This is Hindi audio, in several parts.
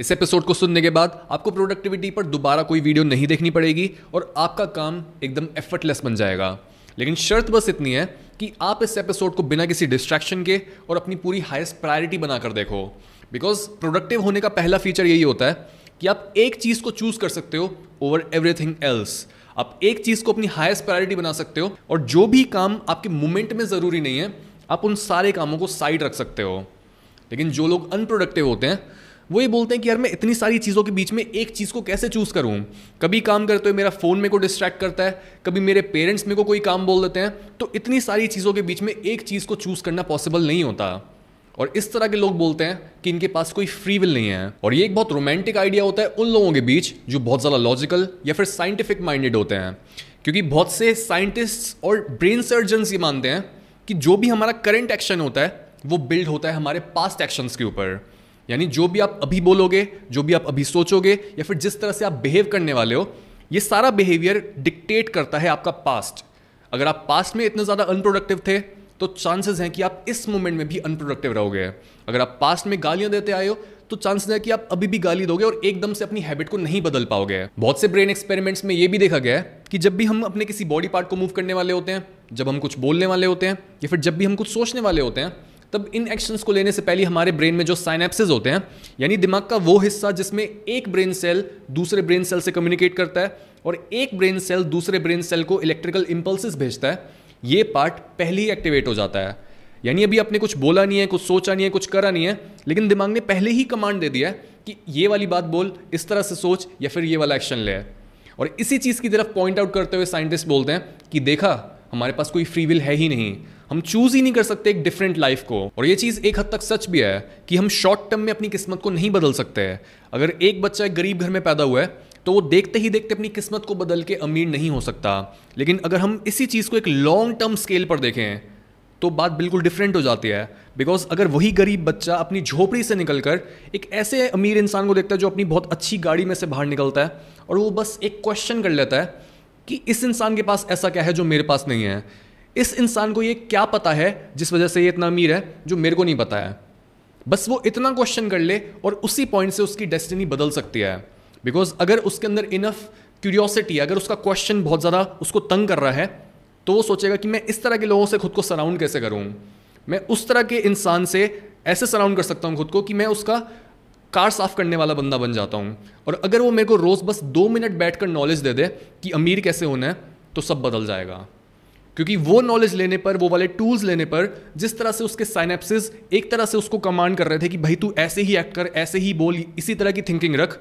इस एपिसोड को सुनने के बाद आपको प्रोडक्टिविटी पर दोबारा कोई वीडियो नहीं देखनी पड़ेगी और आपका काम एकदम एफर्टलेस बन जाएगा। लेकिन शर्त बस इतनी है कि आप इस एपिसोड को बिना किसी डिस्ट्रैक्शन के और अपनी पूरी हाईएस्ट प्रायोरिटी बनाकर देखो। बिकॉज़ प्रोडक्टिव होने का पहला फीचर यही होता है कि आप एक चीज़ को चूज़ कर सकते हो ओवर एवरीथिंग एल्स आप एक चीज़ को अपनी हाईएस्ट प्रायोरिटी बना सकते हो और जो भी काम आपके मोमेंट में ज़रूरी नहीं है, आप उन सारे कामों को साइड रख सकते हो। लेकिन जो लोग अनप्रोडक्टिव होते हैं वो ये बोलते हैं कि यार मैं इतनी सारी चीज़ों के बीच में एक चीज़ को कैसे चूज़ करूँ? कभी काम करते हुए मेरा फ़ोन मेरे को डिस्ट्रैक्ट करता है, कभी मेरे पेरेंट्स मेरे को कोई काम बोल देते हैं तो इतनी सारी चीज़ों के बीच में एक चीज़ को चूज़ करना पॉसिबल नहीं होता। और इस तरह के लोग बोलते हैं कि इनके पास कोई फ्री विल नहीं है। और ये एक बहुत रोमांटिक आइडिया होता है उन लोगों के बीच जो बहुत ज़्यादा लॉजिकल या फिर साइंटिफिक माइंडेड होते हैं। क्योंकि बहुत से साइंटिस्ट और ब्रेन सर्जन ये मानते हैं कि जो भी हमारा करंट एक्शन होता है, वो बिल्ड होता है हमारे पास्ट एक्शंस के ऊपर। यानी जो भी आप अभी बोलोगे, जो भी आप अभी सोचोगे, या फिर जिस तरह से आप बिहेव करने वाले हो, ये सारा बिहेवियर डिक्टेट करता है आपका पास्ट अगर आप पास्ट में इतने ज़्यादा अनप्रोडक्टिव थे तो चांसेस हैं कि आप इस मोमेंट में भी अनप्रोडक्टिव रहोगे। अगर आप पास्ट में गालियाँ देते आए हो तो चांसेस है कि आप अभी भी गाली दोगे और एकदम से अपनी हैबिट को नहीं बदल पाओगे। बहुत से ब्रेन एक्सपेरिमेंट्स में ये भी देखा गया है कि जब भी हम अपने किसी बॉडी पार्ट को मूव करने वाले होते हैं, जब हम कुछ बोलने वाले होते हैं, या फिर जब भी हम कुछ सोचने वाले होते हैं तब इन एक्शंस को लेने से पहले हमारे ब्रेन में जो साइनेप्सिस होते हैं, यानी दिमाग का वो हिस्सा जिसमें एक ब्रेन सेल दूसरे ब्रेन सेल से कम्युनिकेट करता है और एक ब्रेन सेल दूसरे ब्रेन सेल को इलेक्ट्रिकल इंपल्सिस भेजता है, ये पार्ट पहले ही एक्टिवेट हो जाता है। यानी अभी आपने कुछ बोला नहीं है, कुछ सोचा नहीं है, कुछ करा नहीं है, लेकिन दिमाग ने पहले ही कमांड दे दिया है कि ये वाली बात बोल, इस तरह से सोच या फिर ये वाला एक्शन ले। और इसी चीज़ की तरफ़ पॉइंट आउट करते हुए साइंटिस्ट बोलते हैं कि देखा हमारे पास कोई फ्री विल है ही नहीं। हम चूज़ ही नहीं कर सकते एक डिफरेंट लाइफ को। और ये चीज़ एक हद तक सच भी है कि हम शॉर्ट टर्म में अपनी किस्मत को नहीं बदल सकते। हैं अगर एक बच्चा एक गरीब घर में पैदा हुआ है तो वो देखते ही देखते अपनी किस्मत को बदल के अमीर नहीं हो सकता। लेकिन अगर हम इसी चीज़ को एक लॉन्ग टर्म स्केल पर देखें तो बात बिल्कुल डिफरेंट हो जाती है। बिकॉज़ अगर वही गरीब बच्चा अपनी झोपड़ी से निकलकर एक ऐसे अमीर इंसान को देखता है जो अपनी बहुत अच्छी गाड़ी में से बाहर निकलता है, और वो बस एक क्वेश्चन कर लेता है कि इस इंसान के पास ऐसा क्या है जो मेरे पास नहीं है? इस इंसान को ये क्या पता है जिस वजह से ये इतना अमीर है जो मेरे को नहीं पता है? बस वो इतना क्वेश्चन कर ले और उसी पॉइंट से उसकी डेस्टिनी बदल सकती है। बिकॉज़ अगर उसके अंदर इनफ क्यूरियोसिटी अगर उसका क्वेश्चन बहुत ज़्यादा उसको तंग कर रहा है तो वो सोचेगा कि मैं इस तरह के लोगों से खुद को सराउंड कैसे करूँ? मैं उस तरह के इंसान से ऐसे सराउंड कर सकता हूँ खुद को कि मैं उसका कार साफ़ करने वाला बंदा बन जाता हूँ। और अगर वो मेरे को रोज़ बस दो मिनट बैठ कर नॉलेज दे दे कि अमीर कैसे होना है तो सब बदल जाएगा। क्योंकि वो नॉलेज लेने पर, वो वाले टूल्स लेने पर, जिस तरह से उसके साइनेप्सिस एक तरह से उसको कमांड कर रहे थे कि भाई तू ऐसे ही एक्ट कर, ऐसे ही बोल, इसी तरह की थिंकिंग रख,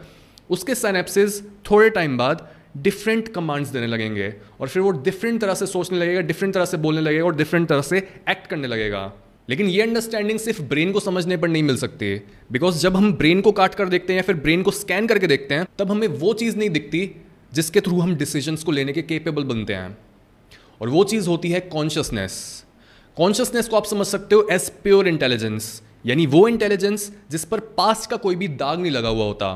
उसके साइनेप्सिस थोड़े टाइम बाद डिफरेंट कमांड्स देने लगेंगे। और फिर वो डिफरेंट तरह से सोचने लगेगा डिफरेंट तरह से बोलने लगेगा और डिफरेंट तरह से एक्ट करने लगेगा। लेकिन ये अंडरस्टैंडिंग सिर्फ़ ब्रेन को समझने पर नहीं मिल सकती बिकॉज़ जब हम ब्रेन को काट कर देखते हैं या फिर ब्रेन को स्कैन करके देखते हैं, तब हमें वो चीज़ नहीं दिखती जिसके थ्रू हम डिसीजंस को लेने के केपेबल बनते हैं। और वो चीज़ होती है कॉन्शियसनेस कॉन्शियसनेस को आप समझ सकते हो एज प्योर इंटेलिजेंस यानी वो इंटेलिजेंस जिस पर पास्ट का कोई भी दाग नहीं लगा हुआ होता।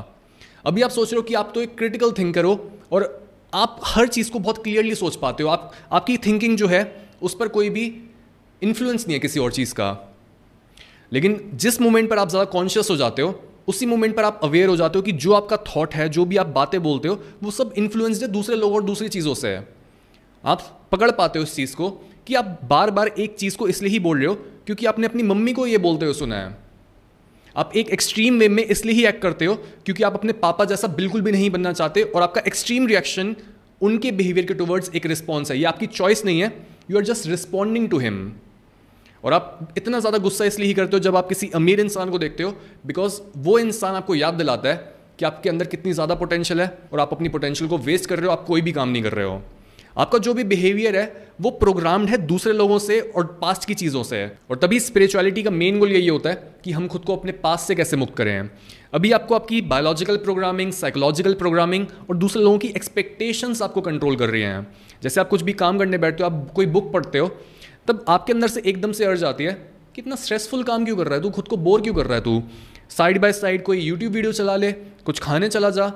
अभी आप सोच रहे हो कि आप तो एक क्रिटिकल थिंकर हो, और आप हर चीज़ को बहुत क्लियरली सोच पाते हो। आप, आपकी थिंकिंग जो है, उस पर कोई भी इन्फ्लुएंस नहीं है किसी और चीज़ का। लेकिन जिस मोमेंट पर आप ज़्यादा कॉन्शियस हो जाते हो, उसी मोमेंट पर आप अवेयर हो जाते हो कि जो आपका थॉट है, जो भी आप बातें बोलते हो, वो सब इन्फ्लुएंस्ड है दूसरे लोगों और दूसरी चीज़ों से। है आप पकड़ पाते हो इस चीज़ को कि आप बार बार एक चीज़ को इसलिए ही बोल रहे हो क्योंकि आपने अपनी मम्मी को ये बोलते हुए सुना है। आप एक एक्सट्रीम वे में इसलिए ही एक्ट करते हो क्योंकि आप अपने पापा जैसा बिल्कुल भी नहीं बनना चाहते और आपका एक्सट्रीम रिएक्शन उनके बिहेवियर के टुवर्ड्स एक रिस्पॉन्स है। ये आपकी चॉइस नहीं है। You are just responding to him और आप इतना ज़्यादा गुस्सा इसलिए ही करते हो जब आप किसी अमीर इंसान को देखते हो बिकॉज़ वो इंसान आपको याद दिलाता है कि आपके अंदर कितनी ज़्यादा पोटेंशियल है और आप अपनी पोटेंशियल को वेस्ट कर रहे हो, आप कोई भी काम नहीं कर रहे हो। आपका जो भी बिहेवियर है, वो प्रोग्राम्ड है दूसरे लोगों से और पास्ट की चीज़ों से। है और तभी स्पिरिचुअलिटी का मेन गोल यही होता है कि हम खुद को अपने पास्ट से कैसे मुक्त करें। अभी आपको आपकी बायोलॉजिकल प्रोग्रामिंग साइकोलॉजिकल प्रोग्रामिंग और दूसरे लोगों की एक्सपेक्टेशंस आपको कंट्रोल कर रही हैं। जैसे आप कुछ भी काम करने बैठते हो, आप कोई बुक पढ़ते हो तब आपके अंदर से एकदम से अर्ज़ आती है कि इतना स्ट्रेसफुल काम क्यों कर रहा है तू? खुद को बोर क्यों कर रहा है तू? साइड बाय साइड कोई यूट्यूब वीडियो चला ले, कुछ खाने चला जा।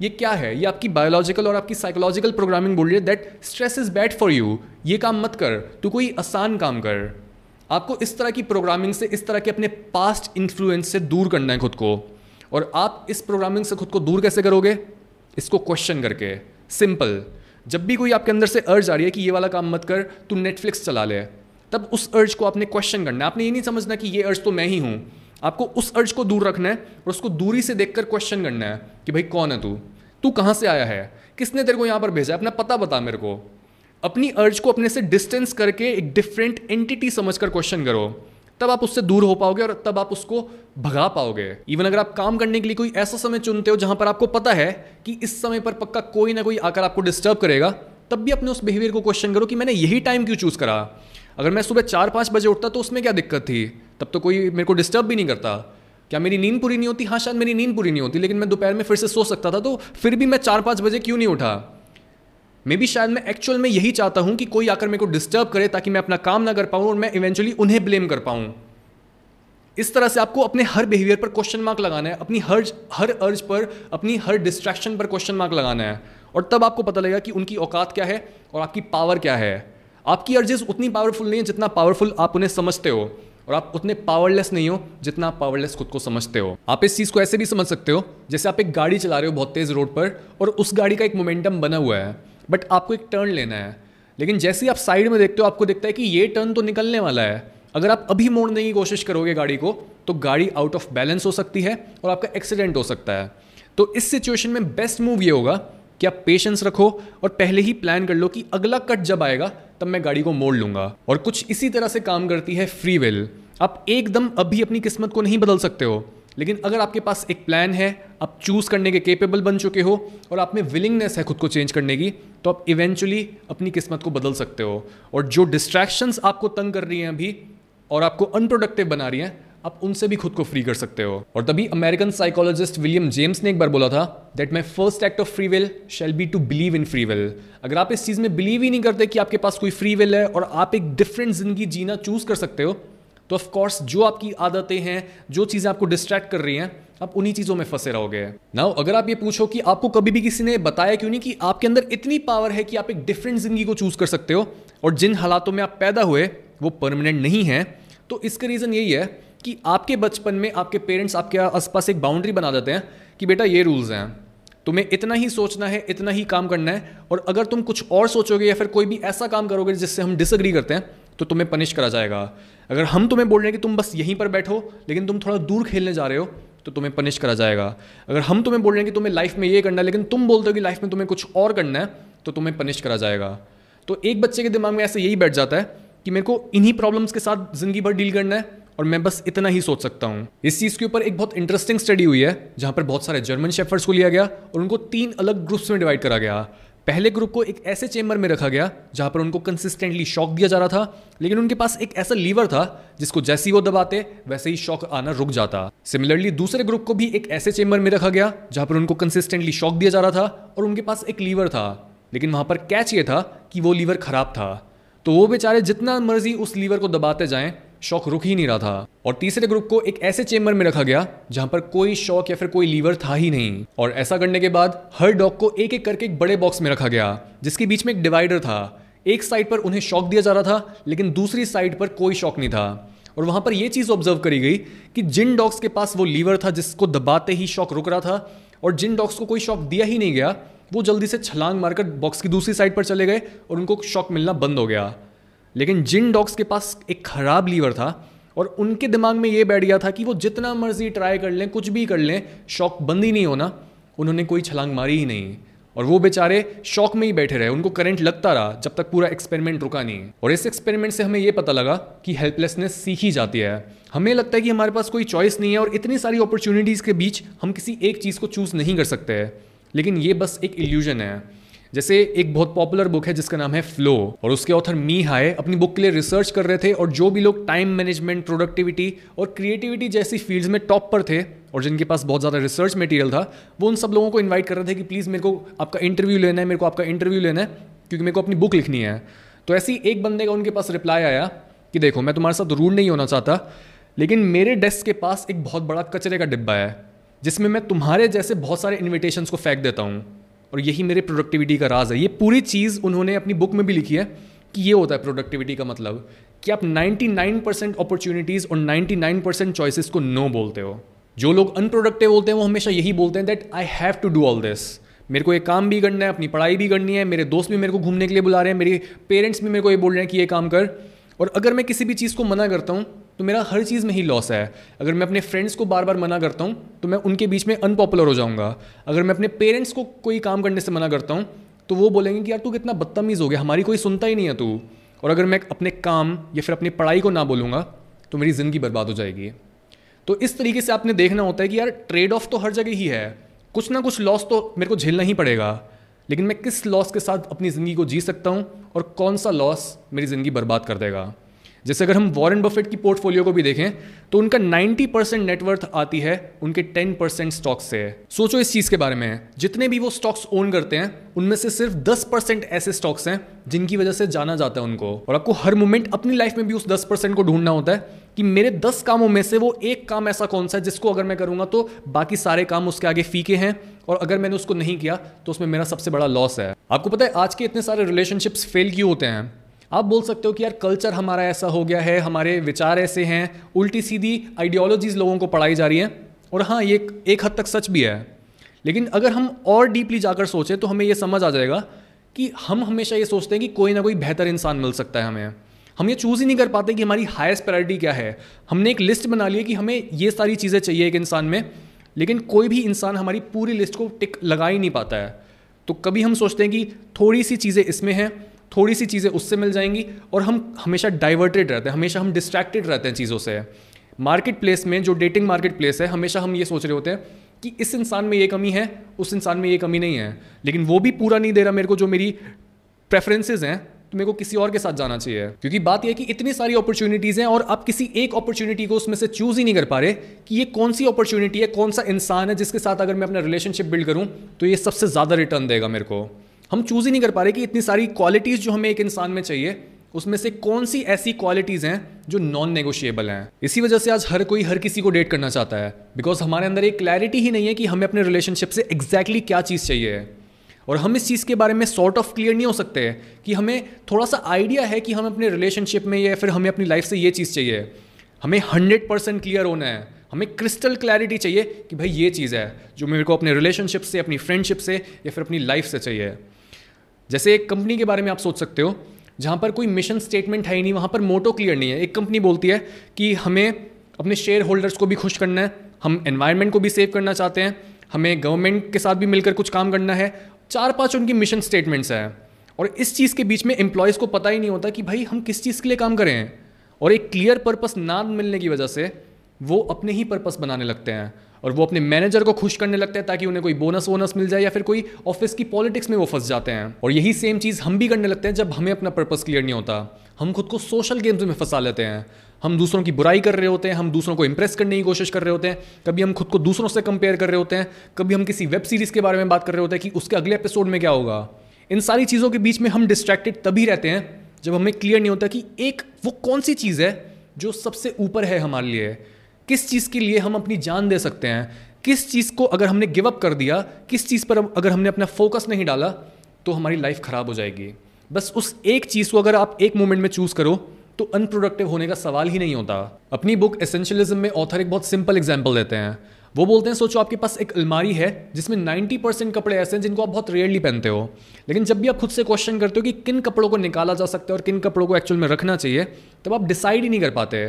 ये क्या है? ये आपकी बायोलॉजिकल और आपकी साइकोलॉजिकल प्रोग्रामिंग बोल रही है that stress is bad for you ये काम मत कर, तू कोई आसान काम कर। आपको इस तरह की प्रोग्रामिंग से, इस तरह के अपने पास्ट इन्फ्लुएंस से दूर करना है खुद को। और आप इस प्रोग्रामिंग से खुद को दूर कैसे करोगे? इसको क्वेश्चन करके। सिंपल जब भी कोई आपके अंदर से अर्ज़ आ रही है कि ये वाला काम मत कर तू नेटफ्लिक्स चला ले। तब उस अर्ज़ को आपने क्वेश्चन करना है। आपने ये नहीं समझना कि ये अर्ज़ तो मैं ही हूँ। आपको उस अर्ज़ को दूर रखना है और उसको दूरी से देखकर क्वेश्चन करना है कि भाई कौन है तू? तू कहाँ से आया है? किसने तेरे को यहाँ पर भेजा है? अपना पता बता मेरे को। अपनी अर्ज़ को अपने से डिस्टेंस करके एक डिफरेंट एंटिटी समझकर क्वेश्चन करो। तब आप उससे दूर हो पाओगे और तब आप उसको भगा पाओगे। इवन अगर आप काम करने के लिए कोई ऐसा समय चुनते हो जहाँ पर आपको पता है कि इस समय पर पक्का कोई ना कोई आकर आपको डिस्टर्ब करेगा, तब भी अपने उस बिहेवियर को क्वेश्चन करो कि मैंने यही टाइम क्यों चूज़ करा? अगर मैं सुबह चार पाँच बजे उठता तो उसमें क्या दिक्कत थी? तब तो कोई मेरे को डिस्टर्ब भी नहीं करता। क्या मेरी नींद पूरी नहीं होती? हाँ शायद मेरी नींद पूरी नहीं होती, लेकिन मैं दोपहर में फिर से सो सकता था तो फिर भी मैं चार पाँच बजे क्यों नहीं उठा? मे भी शायद मैं एक्चुअल में यही चाहता हूँ कि कोई आकर मेरे को डिस्टर्ब करे ताकि मैं अपना काम ना कर पाऊँ और मैं इवेंचुअली उन्हें ब्लेम कर पाऊँ। इस तरह से आपको अपने हर बिहेवियर पर क्वेश्चन मार्क लगाना है, अपनी हर हर अर्ज़ पर, अपनी हर डिस्ट्रैक्शन पर क्वेश्चन मार्क लगाना है। और तब आपको पता लगेगा कि उनकी औकात क्या है और आपकी पावर क्या है। आपकी अर्जेस उतनी पावरफुल नहीं है जितना पावरफुल आप उन्हें समझते हो। और आप उतने पावरलेस नहीं हो जितना आप पावरलेस खुद को समझते हो। आप इस चीज़ को ऐसे भी समझ सकते हो, जैसे आप एक गाड़ी चला रहे हो बहुत तेज़ रोड पर और उस गाड़ी का एक मोमेंटम बना हुआ है। बट आपको एक टर्न लेना है। लेकिन जैसे ही आप साइड में देखते हो, आपको दिखता है कि ये टर्न तो निकलने वाला है। अगर आप अभी मोड़ने की कोशिश करोगे गाड़ी को तो गाड़ी आउट ऑफ़ बैलेंस हो सकती है और आपका एक्सीडेंट हो सकता है। तो इस सिचुएशन में बेस्ट मूव ये होगा कि आप पेशेंस रखो और पहले ही प्लान कर लो कि अगला कट जब आएगा, तब मैं गाड़ी को मोड़ लूँगा। और कुछ इसी तरह से काम करती है फ्री विल आप एकदम अभी अपनी किस्मत को नहीं बदल सकते हो। लेकिन अगर आपके पास एक प्लान है, आप चूज़ करने के केपेबल बन चुके हो और आप में विलिंगनेस है खुद को चेंज करने की तो आप इवेंचुअली अपनी किस्मत को बदल सकते हो। और जो डिस्ट्रैक्शंस आपको तंग कर रही हैं अभी और आपको अनप्रोडक्टिव बना रही हैं, आप उनसे भी खुद को फ्री कर सकते हो। और तभी अमेरिकन साइकोलॉजिस्ट विलियम जेम्स ने एक बार बोला था that my first act of free will shall be to believe in free will अगर आप इस चीज़ में बिलीव ही नहीं करते कि आपके पास कोई फ्री विल है और आप एक डिफरेंट ज़िंदगी जीना चूज़ कर सकते हो तो ऑफकोर्स जो आपकी आदतें हैं, जो चीज़ें आपको डिस्ट्रैक्ट कर रही हैं, आप उन्हीं चीज़ों में फंसे रहोगे। नाउ अगर आप ये पूछो कि आपको कभी भी किसी ने बताया क्यों नहीं कि आपके अंदर इतनी पावर है कि आप एक डिफरेंट ज़िंदगी को चूज़ कर सकते हो, और जिन हालातों में आप पैदा हुए, वो परमानेंट नहीं है तो इसका रीज़न यही है कि आपके बचपन में आपके पेरेंट्स आपके आसपास एक बाउंड्री बना देते हैं कि बेटा, ये रूल्स हैं। तुम्हें इतना ही सोचना है, इतना ही काम करना है, और अगर तुम कुछ और सोचोगे या फिर कोई भी ऐसा काम करोगे जिससे हम डिसग्री करते हैं तो तुम्हें पनिश करा जाएगा। अगर हम तुम्हें बोल रहे हैं कि तुम बस यहीं पर बैठो, लेकिन तुम थोड़ा दूर खेलने जा रहे हो तो तुम्हें पनिश करा जाएगा। अगर हम तुम्हें बोल रहे हैं कि तुम्हें लाइफ में ये करना है, लेकिन तुम बोलते हो कि लाइफ में तुम्हें कुछ और करना है तो तुम्हें पनिश करा जाएगा। तो एक बच्चे के दिमाग में ऐसे यही बैठ जाता है कि मेरे को इन्हीं प्रॉब्लम्स के साथ ज़िंदगी भर डील करना है, और मैं बस इतना ही सोच सकता हूँ। इस चीज़ के ऊपर एक बहुत इंटरेस्टिंग स्टडी हुई है, जहाँ पर बहुत सारे जर्मन शेफर्स को लिया गया, और उनको तीन अलग ग्रुप्स में डिवाइड करा गया। पहले ग्रुप को एक ऐसे चेंबर में रखा गया जहाँ पर उनको कंसिस्टेंटली शॉक दिया जा रहा था, लेकिन उनके पास एक ऐसा लीवर था जिसको जैसे ही वो दबाते, वैसे ही शॉक आना रुक जाता। सिमिलरली दूसरे ग्रुप को भी एक ऐसे चेंबर में रखा गया जहाँ पर उनको कंसिस्टेंटली शॉक दिया जा रहा था और उनके पास एक लीवर था, लेकिन वहाँ पर कैच ये था कि वो लीवर खराब था। तो वो बेचारे जितना मर्ज़ी उस लीवर को दबाते जाएँ शॉक रुक ही नहीं रहा था। और तीसरे ग्रुप को एक ऐसे चेंबर में रखा गया जहाँ पर कोई शॉक या फिर कोई लीवर था ही नहीं। और ऐसा करने के बाद हर डॉग को एक एक करके एक बड़े बॉक्स में रखा गया, जिसके बीच में एक डिवाइडर था। एक साइड पर उन्हें शॉक दिया जा रहा था, लेकिन दूसरी साइड पर कोई शॉक नहीं था। और वहाँ पर यह चीज़ ऑब्ज़र्व करी गई कि जिन डॉग्स के पास वो लीवर था जिसको दबाते ही शॉक रुक रहा था, और जिन डॉग्स को कोई शॉक दिया ही नहीं गया, वो जल्दी से छलांग मारकर बॉक्स की दूसरी साइड पर चले गए और उनको शॉक मिलना बंद हो गया। लेकिन जिन डॉग्स के पास एक खराब लीवर था और उनके दिमाग में ये बैठ गया था कि वो जितना मर्ज़ी ट्राई कर लें, कुछ भी कर लें, शौक बंद ही नहीं होना, उन्होंने कोई छलांग मारी ही नहीं। और वो बेचारे शौक में ही बैठे रहे, उनको करंट लगता रहा जब तक पूरा एक्सपेरिमेंट रुका नहीं। और इस एक्सपेरिमेंट से हमें ये पता लगा कि हेल्पलेसनेस सीखी जाती है। हमें लगता है कि हमारे पास कोई चॉइस नहीं है और इतनी सारी अपॉर्चुनिटीज़ के बीच हम किसी एक चीज़ को चूज़ नहीं कर सकते हैं। लेकिन ये बस एक इल्यूजन है। जैसे एक बहुत पॉपुलर बुक है जिसका नाम है फ्लो और उसके ऑथर मी हाय अपनी बुक के लिए रिसर्च कर रहे थे और जो भी लोग टाइम मैनेजमेंट प्रोडक्टिविटी और क्रिएटिविटी जैसी फील्ड्स में टॉप पर थे और जिनके पास बहुत ज़्यादा रिसर्च मटेरियल था, वो उन सब लोगों को इन्वाइट कर रहे थे कि प्लीज़ मेरे को आपका इंटरव्यू लेना है, मेरे को आपका इंटरव्यू लेना है, क्योंकि मेरे को अपनी बुक लिखनी है। तो ऐसी एक बंदे का उनके पास रिप्लाई आया कि देखो, मैं तुम्हारे साथ रूड नहीं होना चाहता, लेकिन मेरे डेस्क के पास एक बहुत बड़ा कचरे का डिब्बा है, जिसमें मैं तुम्हारे जैसे बहुत सारे इन्विटेशंस को फेंक देता हूँ। और यही मेरे प्रोडक्टिविटी का राज है। ये पूरी चीज़ उन्होंने अपनी बुक में भी लिखी है कि ये होता है प्रोडक्टिविटी का मतलब कि आप 99 परसेंट अपॉर्चुनिटीज़ और 99 परसेंट चॉइसिस को नो बोलते हो। जो लोग अनप्रोडक्टिव होते हैं, वो हमेशा यही बोलते हैं that I have to do all this मेरे को ये काम भी करना है, अपनी पढ़ाई भी करनी है, मेरे दोस्त भी मेरे को घूमने के लिए बुला रहे हैं, मेरे पेरेंट्स भी मेरे को ये बोल रहे हैं कि ये काम कर। और अगर मैं किसी भी चीज़ को मना करता हूँ तो मेरा हर चीज़ में ही लॉस है। अगर मैं अपने फ्रेंड्स को बार बार मना करता हूँ तो मैं उनके बीच में अनपॉपुलर हो जाऊँगा। अगर मैं अपने पेरेंट्स को कोई काम करने से मना करता हूँ तो वो बोलेंगे कि यार तू कितना बदतमीज़ हो गया, हमारी कोई सुनता ही नहीं है तू। और अगर मैं अपने काम या फिर अपनी पढ़ाई को ना बोलूँगा तो मेरी ज़िंदगी बर्बाद हो जाएगी। तो इस तरीके से आपने देखना होता है कि यार ट्रेड ऑफ़ तो हर जगह ही है। कुछ ना कुछ लॉस तो मेरे को झेलना ही पड़ेगा। लेकिन मैं किस लॉस के साथ अपनी ज़िंदगी को जी सकता हूँ और कौन सा लॉस मेरी ज़िंदगी बर्बाद कर देगा? जैसे अगर हम वॉरेन बफेट की पोर्टफोलियो को भी देखें तो उनका 90 परसेंट नेटवर्थ आती है, उनके 10 परसेंट स्टॉक्स से। है सोचो इस चीज़ के बारे में, जितने भी वो स्टॉक्स ओन करते हैं, उनमें से सिर्फ़ 10 परसेंट ऐसे स्टॉक्स हैं, जिनकी वजह से जाना जाता है उनको। और आपको हर मोमेंट अपनी लाइफ में भी उस 10 परसेंट को ढूंढना होता है कि मेरे दस कामों में से वो एक काम ऐसा कौन सा है, जिसको अगर मैं करूँगा तो बाकी सारे काम उसके आगे फीके हैं, और अगर मैंने उसको नहीं किया तो उसमें मेरा सबसे बड़ा लॉस है। आपको पता है, आज के इतने सारे रिलेशनशिप्स फेल क्यों होते हैं? आप बोल सकते हो कि यार कल्चर हमारा ऐसा हो गया है, हमारे विचार ऐसे हैं, उल्टी सीधी आइडियोलॉजीज लोगों को पढ़ाई जा रही हैं। और हाँ ये एक हद तक सच भी है। लेकिन अगर हम और डीपली जाकर सोचें तो हमें ये समझ आ जाएगा कि हम हमेशा ये सोचते हैं कि कोई ना कोई बेहतर इंसान मिल सकता है हमें। हम ये चूज़ ही नहीं कर पाते कि हमारी हाईएस्ट प्रायोरिटी क्या है। हमने एक लिस्ट बना ली है कि हमें ये सारी चीज़ें चाहिए एक इंसान में, लेकिन कोई भी इंसान हमारी पूरी लिस्ट को टिक लगा ही नहीं पाता है। तो कभी हम सोचते हैं कि थोड़ी सी चीज़ें इसमें हैं थोड़ी सी चीज़ें उससे मिल जाएँगी और हम हमेशा डाइवर्टेड रहते हैं, हमेशा हम डिस्ट्रैक्टेड रहते हैं चीज़ों से। मार्केट प्लेस में जो डेटिंग मार्केट प्लेस है, हमेशा हम ये सोच रहे होते हैं कि इस इंसान में ये कमी है, उस इंसान में ये कमी नहीं है। लेकिन वो भी पूरा नहीं दे रहा मेरे को जो मेरी प्रेफरेंसेज हैं तो मेरे को किसी और के साथ जाना चाहिए। क्योंकि बात यह है कि इतनी सारी अपॉर्चुनिटीज़ हैं और आप किसी एक अपॉर्चुनिटी को उसमें से चूज़ ही नहीं कर पा रहे कि ये कौन सी अपॉर्चुनिटी है कौन सा इंसान है जिसके साथ अगर मैं अपना रिलेशनशिप बिल्ड करूँ तो ये सबसे ज़्यादा रिटर्न देगा मेरे को। हम चूज़ ही नहीं कर पा रहे कि इतनी सारी क्वालिटीज़ जो हमें एक इंसान में चाहिए, उसमें से कौन सी ऐसी क्वालिटीज़ हैं जो नॉन नेगोशिएबल हैं? इसी वजह से आज हर कोई हर किसी को डेट करना चाहता है बिकॉज़ हमारे अंदर एक क्लैरिटी ही नहीं है कि हमें अपने रिलेशनशिप से एग्जैक्टली exactly क्या चीज़ चाहिए और हम इस चीज़ के बारे में सॉर्ट ऑफ़ क्लियर नहीं हो सकते कि हमें थोड़ा सा आइडिया है कि हम अपने रिलेशनशिप में या फिर हमें अपनी लाइफ से ये चीज़ चाहिए। हमें हंड्रेड परसेंट क्लियर होना है। हमें क्रिस्टल क्लैरिटी चाहिए कि भाई ये चीज़ है जो मेरे को अपने रिलेशनशिप से, अपनी फ्रेंडशिप से या फिर अपनी लाइफ से चाहिए। जैसे एक कंपनी के बारे में आप सोच सकते हो, जहाँ पर कोई मिशन स्टेटमेंट है ही नहीं, वहाँ पर मोटो क्लियर नहीं है। एक कंपनी बोलती है कि हमें अपने शेयर होल्डर्स को भी खुश करना है, हम एनवायरनमेंट को भी सेव करना चाहते हैं, हमें गवर्नमेंट के साथ भी मिलकर कुछ काम करना है। चार पाँच उनकी मिशन स्टेटमेंट्स हैं। और इस चीज़ के बीच में एम्प्लॉयज़ को पता ही नहीं होता कि भाई हम किस चीज़ के लिए काम करें और एक क्लियर पर्पस ना मिलने की वजह से वो अपने ही पर्पस बनाने लगते हैं। और वो अपने मैनेजर को खुश करने लगते हैं ताकि उन्हें कोई बोनस वोनस मिल जाए या फिर कोई ऑफ़िस की पॉलिटिक्स में वो फंस जाते हैं। और यही सेम चीज़ हम भी करने लगते हैं जब हमें अपना पर्पस क्लियर नहीं होता। हम खुद को सोशल गेम्स में फंसा लेते हैं। हम दूसरों की बुराई कर रहे होते हैं, हम दूसरों को इंप्रेस करने की कोशिश कर रहे होते हैं। कभी हम खुद को दूसरों से कंपेयर कर रहे होते हैं, कभी हम किसी वेब सीरीज़ के बारे में बात कर रहे होते हैं कि उसके अगले एपिसोड में क्या होगा। इन सारी चीज़ों के बीच में हम डिस्ट्रैक्टेड तभी रहते हैं जब हमें क्लियर नहीं होता कि एक वो कौन सी चीज़ है जो सबसे ऊपर है हमारे लिए। किस चीज़ के लिए हम अपनी जान दे सकते हैं? किस चीज़ को अगर हमने गिव अप कर दिया, किस चीज़ पर अगर हमने अपना फोकस नहीं डाला तो हमारी लाइफ ख़राब हो जाएगी। बस उस एक चीज़ को अगर आप एक मोमेंट में चूज़ करो तो अनप्रोडक्टिव होने का सवाल ही नहीं होता। अपनी बुक एसेंशियलिज्म में ऑथर एक बहुत सिंपल एग्ज़ाम्पल देते हैं। वो बोलते हैं, सोचो आपके पास एक अलमारी है, जिसमें 90 परसेंट कपड़े ऐसे हैं जिनको आप बहुत रेयरली पहनते हो। लेकिन जब भी आप खुद से क्वेश्चन करते हो कि किन कपड़ों को निकाला जा सकता है और किन कपड़ों को एक्चुअल में रखना चाहिए, तब आप डिसाइड ही नहीं कर पाते।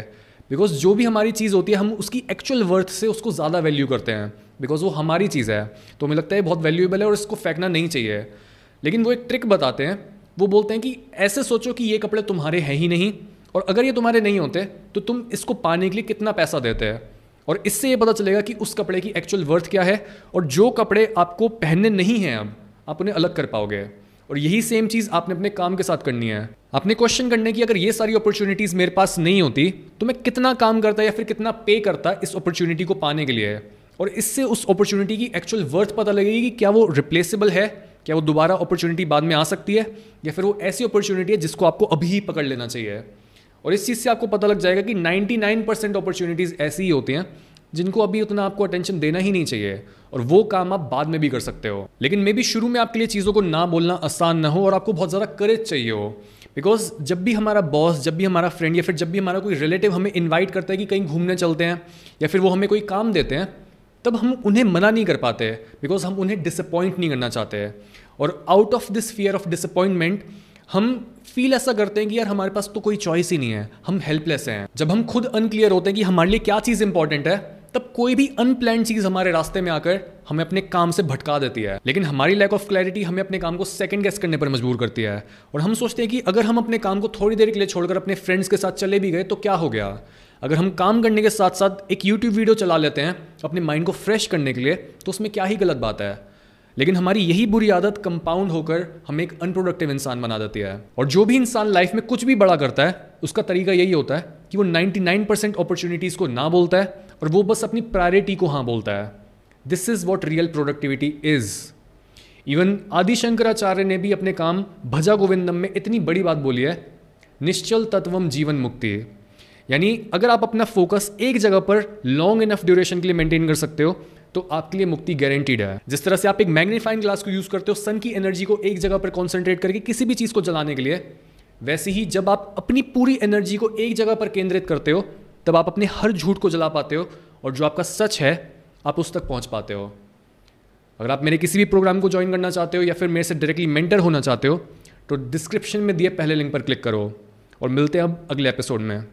बिकॉज़ जो भी हमारी चीज़ होती है, हम उसकी एक्चुअल वर्थ से उसको ज़्यादा वैल्यू करते हैं। बिकॉज़ वो हमारी चीज़ है। तो हमें लगता है बहुत वैल्यूएबल है और इसको फेंकना नहीं चाहिए। लेकिन वो एक ट्रिक बताते हैं। वो बोलते हैं कि ऐसे सोचो कि ये कपड़े तुम्हारे हैं ही नहीं और अगर ये तुम्हारे नहीं होते तो तुम इसको पाने के लिए कितना पैसा देते हैं? और इससे ये पता चलेगा कि उस कपड़े की एक्चुअल वर्थ क्या है और जो कपड़े आपको पहनने नहीं हैं अब, आप उन्हें अलग कर पाओगे। और यही सेम चीज़ आपने अपने काम के साथ करनी है। आपने क्वेश्चन करने की अगर ये सारी अपॉर्चुनिटीज़ मेरे पास नहीं होती तो मैं कितना काम करता या फिर कितना पे करता इस अपॉर्चुनिटी को पाने के लिए? और इससे उस अपॉर्चुनिटी की एक्चुअल वर्थ पता लगेगी कि क्या वो रिप्लेसेबल है, क्या वो दोबारा अपॉर्चुनिटी बाद में आ सकती है, या फिर वो ऐसी अपॉर्चुनिटी है जिसको आपको अभी ही पकड़ लेना चाहिए। और इस चीज़ से आपको पता लग जाएगा कि 99 परसेंट अपॉर्चुनिटीज़ ऐसी ही होती हैं जिनको अभी उतना आपको अटेंशन देना ही नहीं चाहिए, और वो काम आप बाद में भी कर सकते हो। लेकिन मे बी शुरू में आपके लिए चीज़ों को ना बोलना आसान ना हो, और आपको बहुत ज़्यादा करेज चाहिए हो। बिकॉज़ जब भी हमारा बॉस जब भी हमारा फ्रेंड या फिर जब भी हमारा कोई रिलेटिव हमें इन्वाइट करता है कि कहीं घूमने चलते हैं, या फिर वो हमें कोई काम देते हैं, तब हम उन्हें मना नहीं कर पाते बिकॉज़ हम उन्हें डिसअपॉइंट नहीं करना चाहते। और out of this fear of disappointment हम फील ऐसा करते हैं कि यार हमारे पास तो कोई चॉइस ही नहीं है, हम हेल्पलेस हैं। जब हम खुद अनक्लियर होते हैं कि हमारे लिए क्या चीज़ इंपॉर्टेंट है तब कोई भी अनप्लान चीज़ हमारे रास्ते में आकर हमें अपने काम से भटका देती है। लेकिन हमारी लैक ऑफ़ क्लैरिटी हमें अपने काम को सेकंड गेस करने पर मजबूर करती है। और हम सोचते हैं कि अगर हम अपने काम को थोड़ी देर के लिए छोड़कर अपने फ्रेंड्स के साथ चले भी गए तो क्या हो गया? अगर हम काम करने के साथ साथ एक यूट्यूब वीडियो चला लेते हैं, अपने माइंड को फ्रेश करने के लिए तो उसमें क्या ही गलत बात है? लेकिन हमारी यही बुरी आदत कंपाउंड होकर हमें एक अनप्रोडक्टिव इंसान बना देती है। और जो भी इंसान लाइफ में कुछ भी बड़ा करता है, उसका तरीका यही होता है कि वो 99 परसेंट अपॉर्चुनिटीज़ को ना बोलता है और वो बस अपनी प्रायोरिटी को हाँ बोलता है। This is what real productivity is even Adi Shankaracharya ने भी अपने काम भजा गोविंदम में इतनी बड़ी बात बोली है, निश्चल तत्वम जीवन मुक्ति। यानी अगर आप अपना फोकस एक जगह पर लॉन्ग इनफ ड्यूरेशन के लिए मेंटेन कर सकते हो तो आपके लिए मुक्ति गारंटीड है। जिस तरह से आप एक मैग्नीफाइंग ग्लास को यूज़ करते हो सन की एनर्जी को एक जगह पर कॉन्सेंट्रेट करके किसी भी चीज़ को जलाने के लिए, वैसे ही जब आप अपनी पूरी एनर्जी को एक जगह पर केंद्रित करते हो तब आप अपने हर झूठ को जला पाते हो और जो आपका सच है, आप उस तक पहुँच पाते हो। अगर आप मेरे किसी भी प्रोग्राम को ज्वाइन करना चाहते हो या फिर मेरे से डायरेक्टली मेंटर होना चाहते हो तो डिस्क्रिप्शन में दिए पहले लिंक पर क्लिक करो और मिलते हैं अब अगले एपिसोड में।